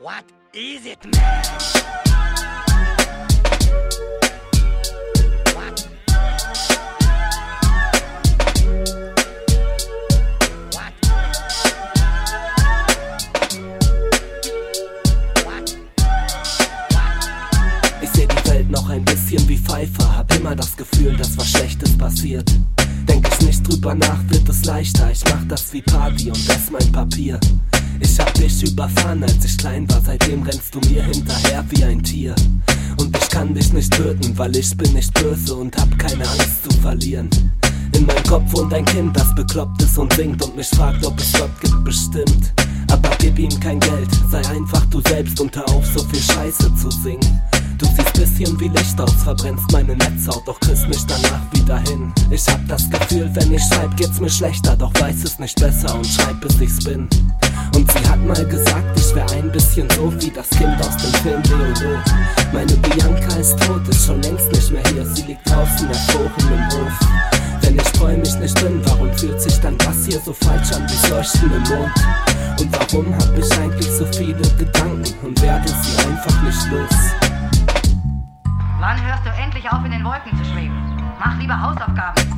What is it, man? Noch ein bisschen wie Pfeiffer, hab immer das Gefühl, dass was Schlechtes passiert. Denk ich nicht drüber nach, wird es leichter. Ich mach das wie Party und ess mein Papier. Dich überfahren, als ich klein war, seitdem rennst du mir hinterher wie ein Tier. Und ich kann dich nicht töten, weil ich bin nicht böse und hab keine Angst zu verlieren. In meinem Kopf wohnt ein Kind, das bekloppt ist und singt und mich fragt, ob es Gott gibt, bestimmt. Aber gib ihm kein Geld, sei einfach du selbst und hör auf, so viel Scheiße zu singen. Du siehst bisschen wie Licht aus, verbrennst meine Netzhaut, doch kriegst mich danach wieder hin. Ich hab das Gefühl, wenn ich schreib, geht's mir schlechter, doch weiß es nicht besser und schreib bis ich's bin. Und sie hat mal gesagt, ich wär ein bisschen so wie das Kind aus dem Film Leolo. Meine Bianca ist tot, ist schon längst nicht mehr hier, sie liegt draußen erfroren im Hof. Wenn ich träum ich nicht bin, warum fühlt sich dann das hier so falsch an wie leuchtende Mond? Und warum hab ich eigentlich so viele Gedanken und werde sie einfach nicht los? Wann hörst du endlich auf, in den Wolken zu schweben? Mach lieber Hausaufgaben.